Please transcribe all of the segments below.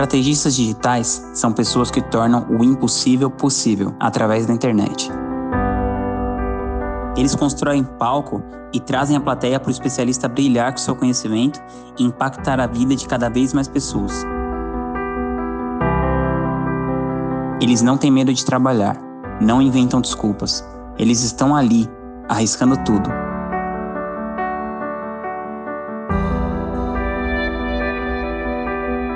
Estrategistas digitais são pessoas que tornam o impossível possível através da internet. Eles constroem palco e trazem a plateia para o especialista brilhar com seu conhecimento e impactar a vida de cada vez mais pessoas. Eles não têm medo de trabalhar, não inventam desculpas. Eles estão ali, arriscando tudo.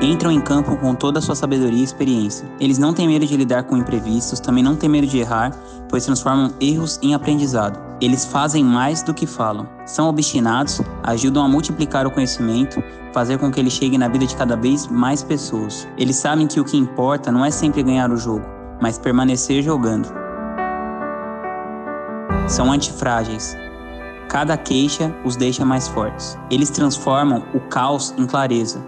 Entram em campo com toda a sua sabedoria e experiência. Eles não têm medo de lidar com imprevistos, também não têm medo de errar, pois transformam erros em aprendizado. Eles fazem mais do que falam. São obstinados, ajudam a multiplicar o conhecimento, fazer com que ele chegue na vida de cada vez mais pessoas. Eles sabem que o que importa não é sempre ganhar o jogo, mas permanecer jogando. São antifrágeis. Cada queixa os deixa mais fortes. Eles transformam o caos em clareza,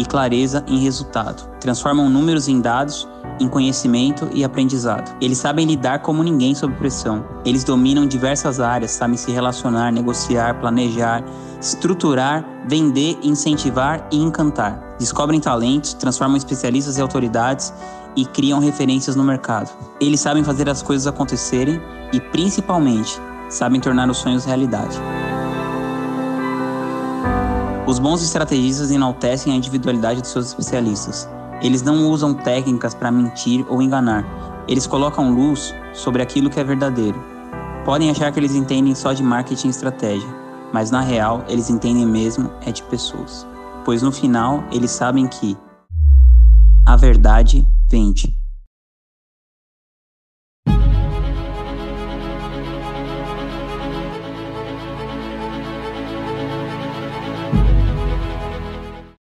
e clareza em resultado. Transformam números em dados, em conhecimento e aprendizado. Eles sabem lidar como ninguém sob pressão. Eles dominam diversas áreas, sabem se relacionar, negociar, planejar, estruturar, vender, incentivar e encantar. Descobrem talentos, transformam especialistas e autoridades e criam referências no mercado. Eles sabem fazer as coisas acontecerem e, principalmente, sabem tornar os sonhos realidade. Os bons estrategistas enaltecem a individualidade de seus especialistas. Eles não usam técnicas para mentir ou enganar. Eles colocam luz sobre aquilo que é verdadeiro. Podem achar que eles entendem só de marketing e estratégia, mas na real eles entendem mesmo é de pessoas. Pois no final eles sabem que a verdade vende.